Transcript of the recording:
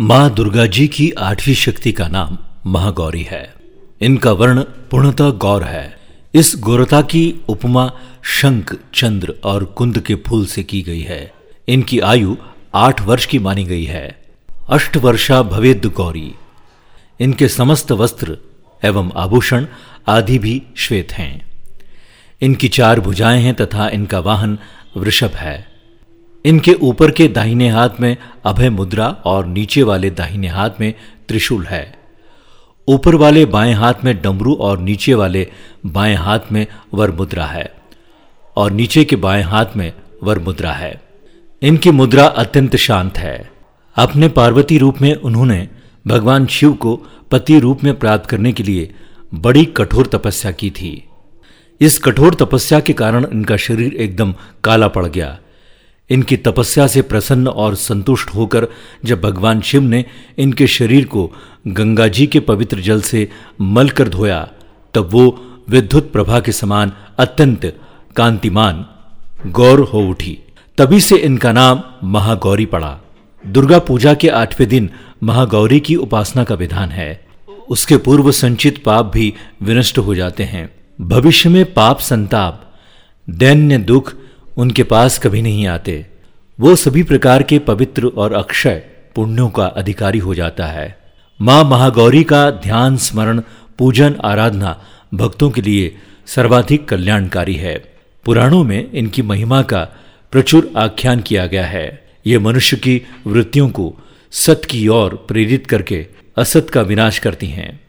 माँ दुर्गा जी की आठवीं शक्ति का नाम महागौरी है। इनका वर्ण पूर्णतः गौर है। इस गौरता की उपमा शंख, चंद्र और कुंद के फूल से की गई है। इनकी आयु आठ वर्ष की मानी गई है। अष्ट वर्षा भवेद गौरी। इनके समस्त वस्त्र एवं आभूषण आदि भी श्वेत हैं। इनकी चार भुजाएँ हैं तथा इनका वाहन वृषभ है। इनके ऊपर के दाहिने हाथ में अभय मुद्रा और नीचे वाले दाहिने हाथ में त्रिशूल है। ऊपर वाले बाएँ हाथ में डमरू और नीचे वाले बाएँ हाथ में वर मुद्रा है और नीचे के बाएँ हाथ में वर मुद्रा है। इनकी मुद्रा अत्यंत शांत है। अपने पार्वती रूप में उन्होंने भगवान शिव को पति रूप में प्राप्त करने के लिए बड़ी कठोर तपस्या की थी। इस कठोर तपस्या के कारण इनका शरीर एकदम काला पड़ गया। इनकी तपस्या से प्रसन्न और संतुष्ट होकर जब भगवान शिव ने इनके शरीर को गंगा जी के पवित्र जल से मल कर धोया, तब वो विद्युत प्रभा के समान अत्यंत कांतिमान गौर हो उठी। तभी से इनका नाम महागौरी पड़ा। दुर्गा पूजा के आठवें दिन महागौरी की उपासना का विधान है। उसके पूर्व संचित पाप भी विनष्ट हो जाते हैं। भविष्य में पाप संताप, दैन्य दुख उनके पास कभी नहीं आते। वो सभी प्रकार के पवित्र और अक्षय पुण्यों का अधिकारी हो जाता है। माँ महागौरी का ध्यान, स्मरण, पूजन, आराधना भक्तों के लिए सर्वाधिक कल्याणकारी है। पुराणों में इनकी महिमा का प्रचुर आख्यान किया गया है। ये मनुष्य की वृत्तियों को सत की ओर प्रेरित करके असत का विनाश करती हैं।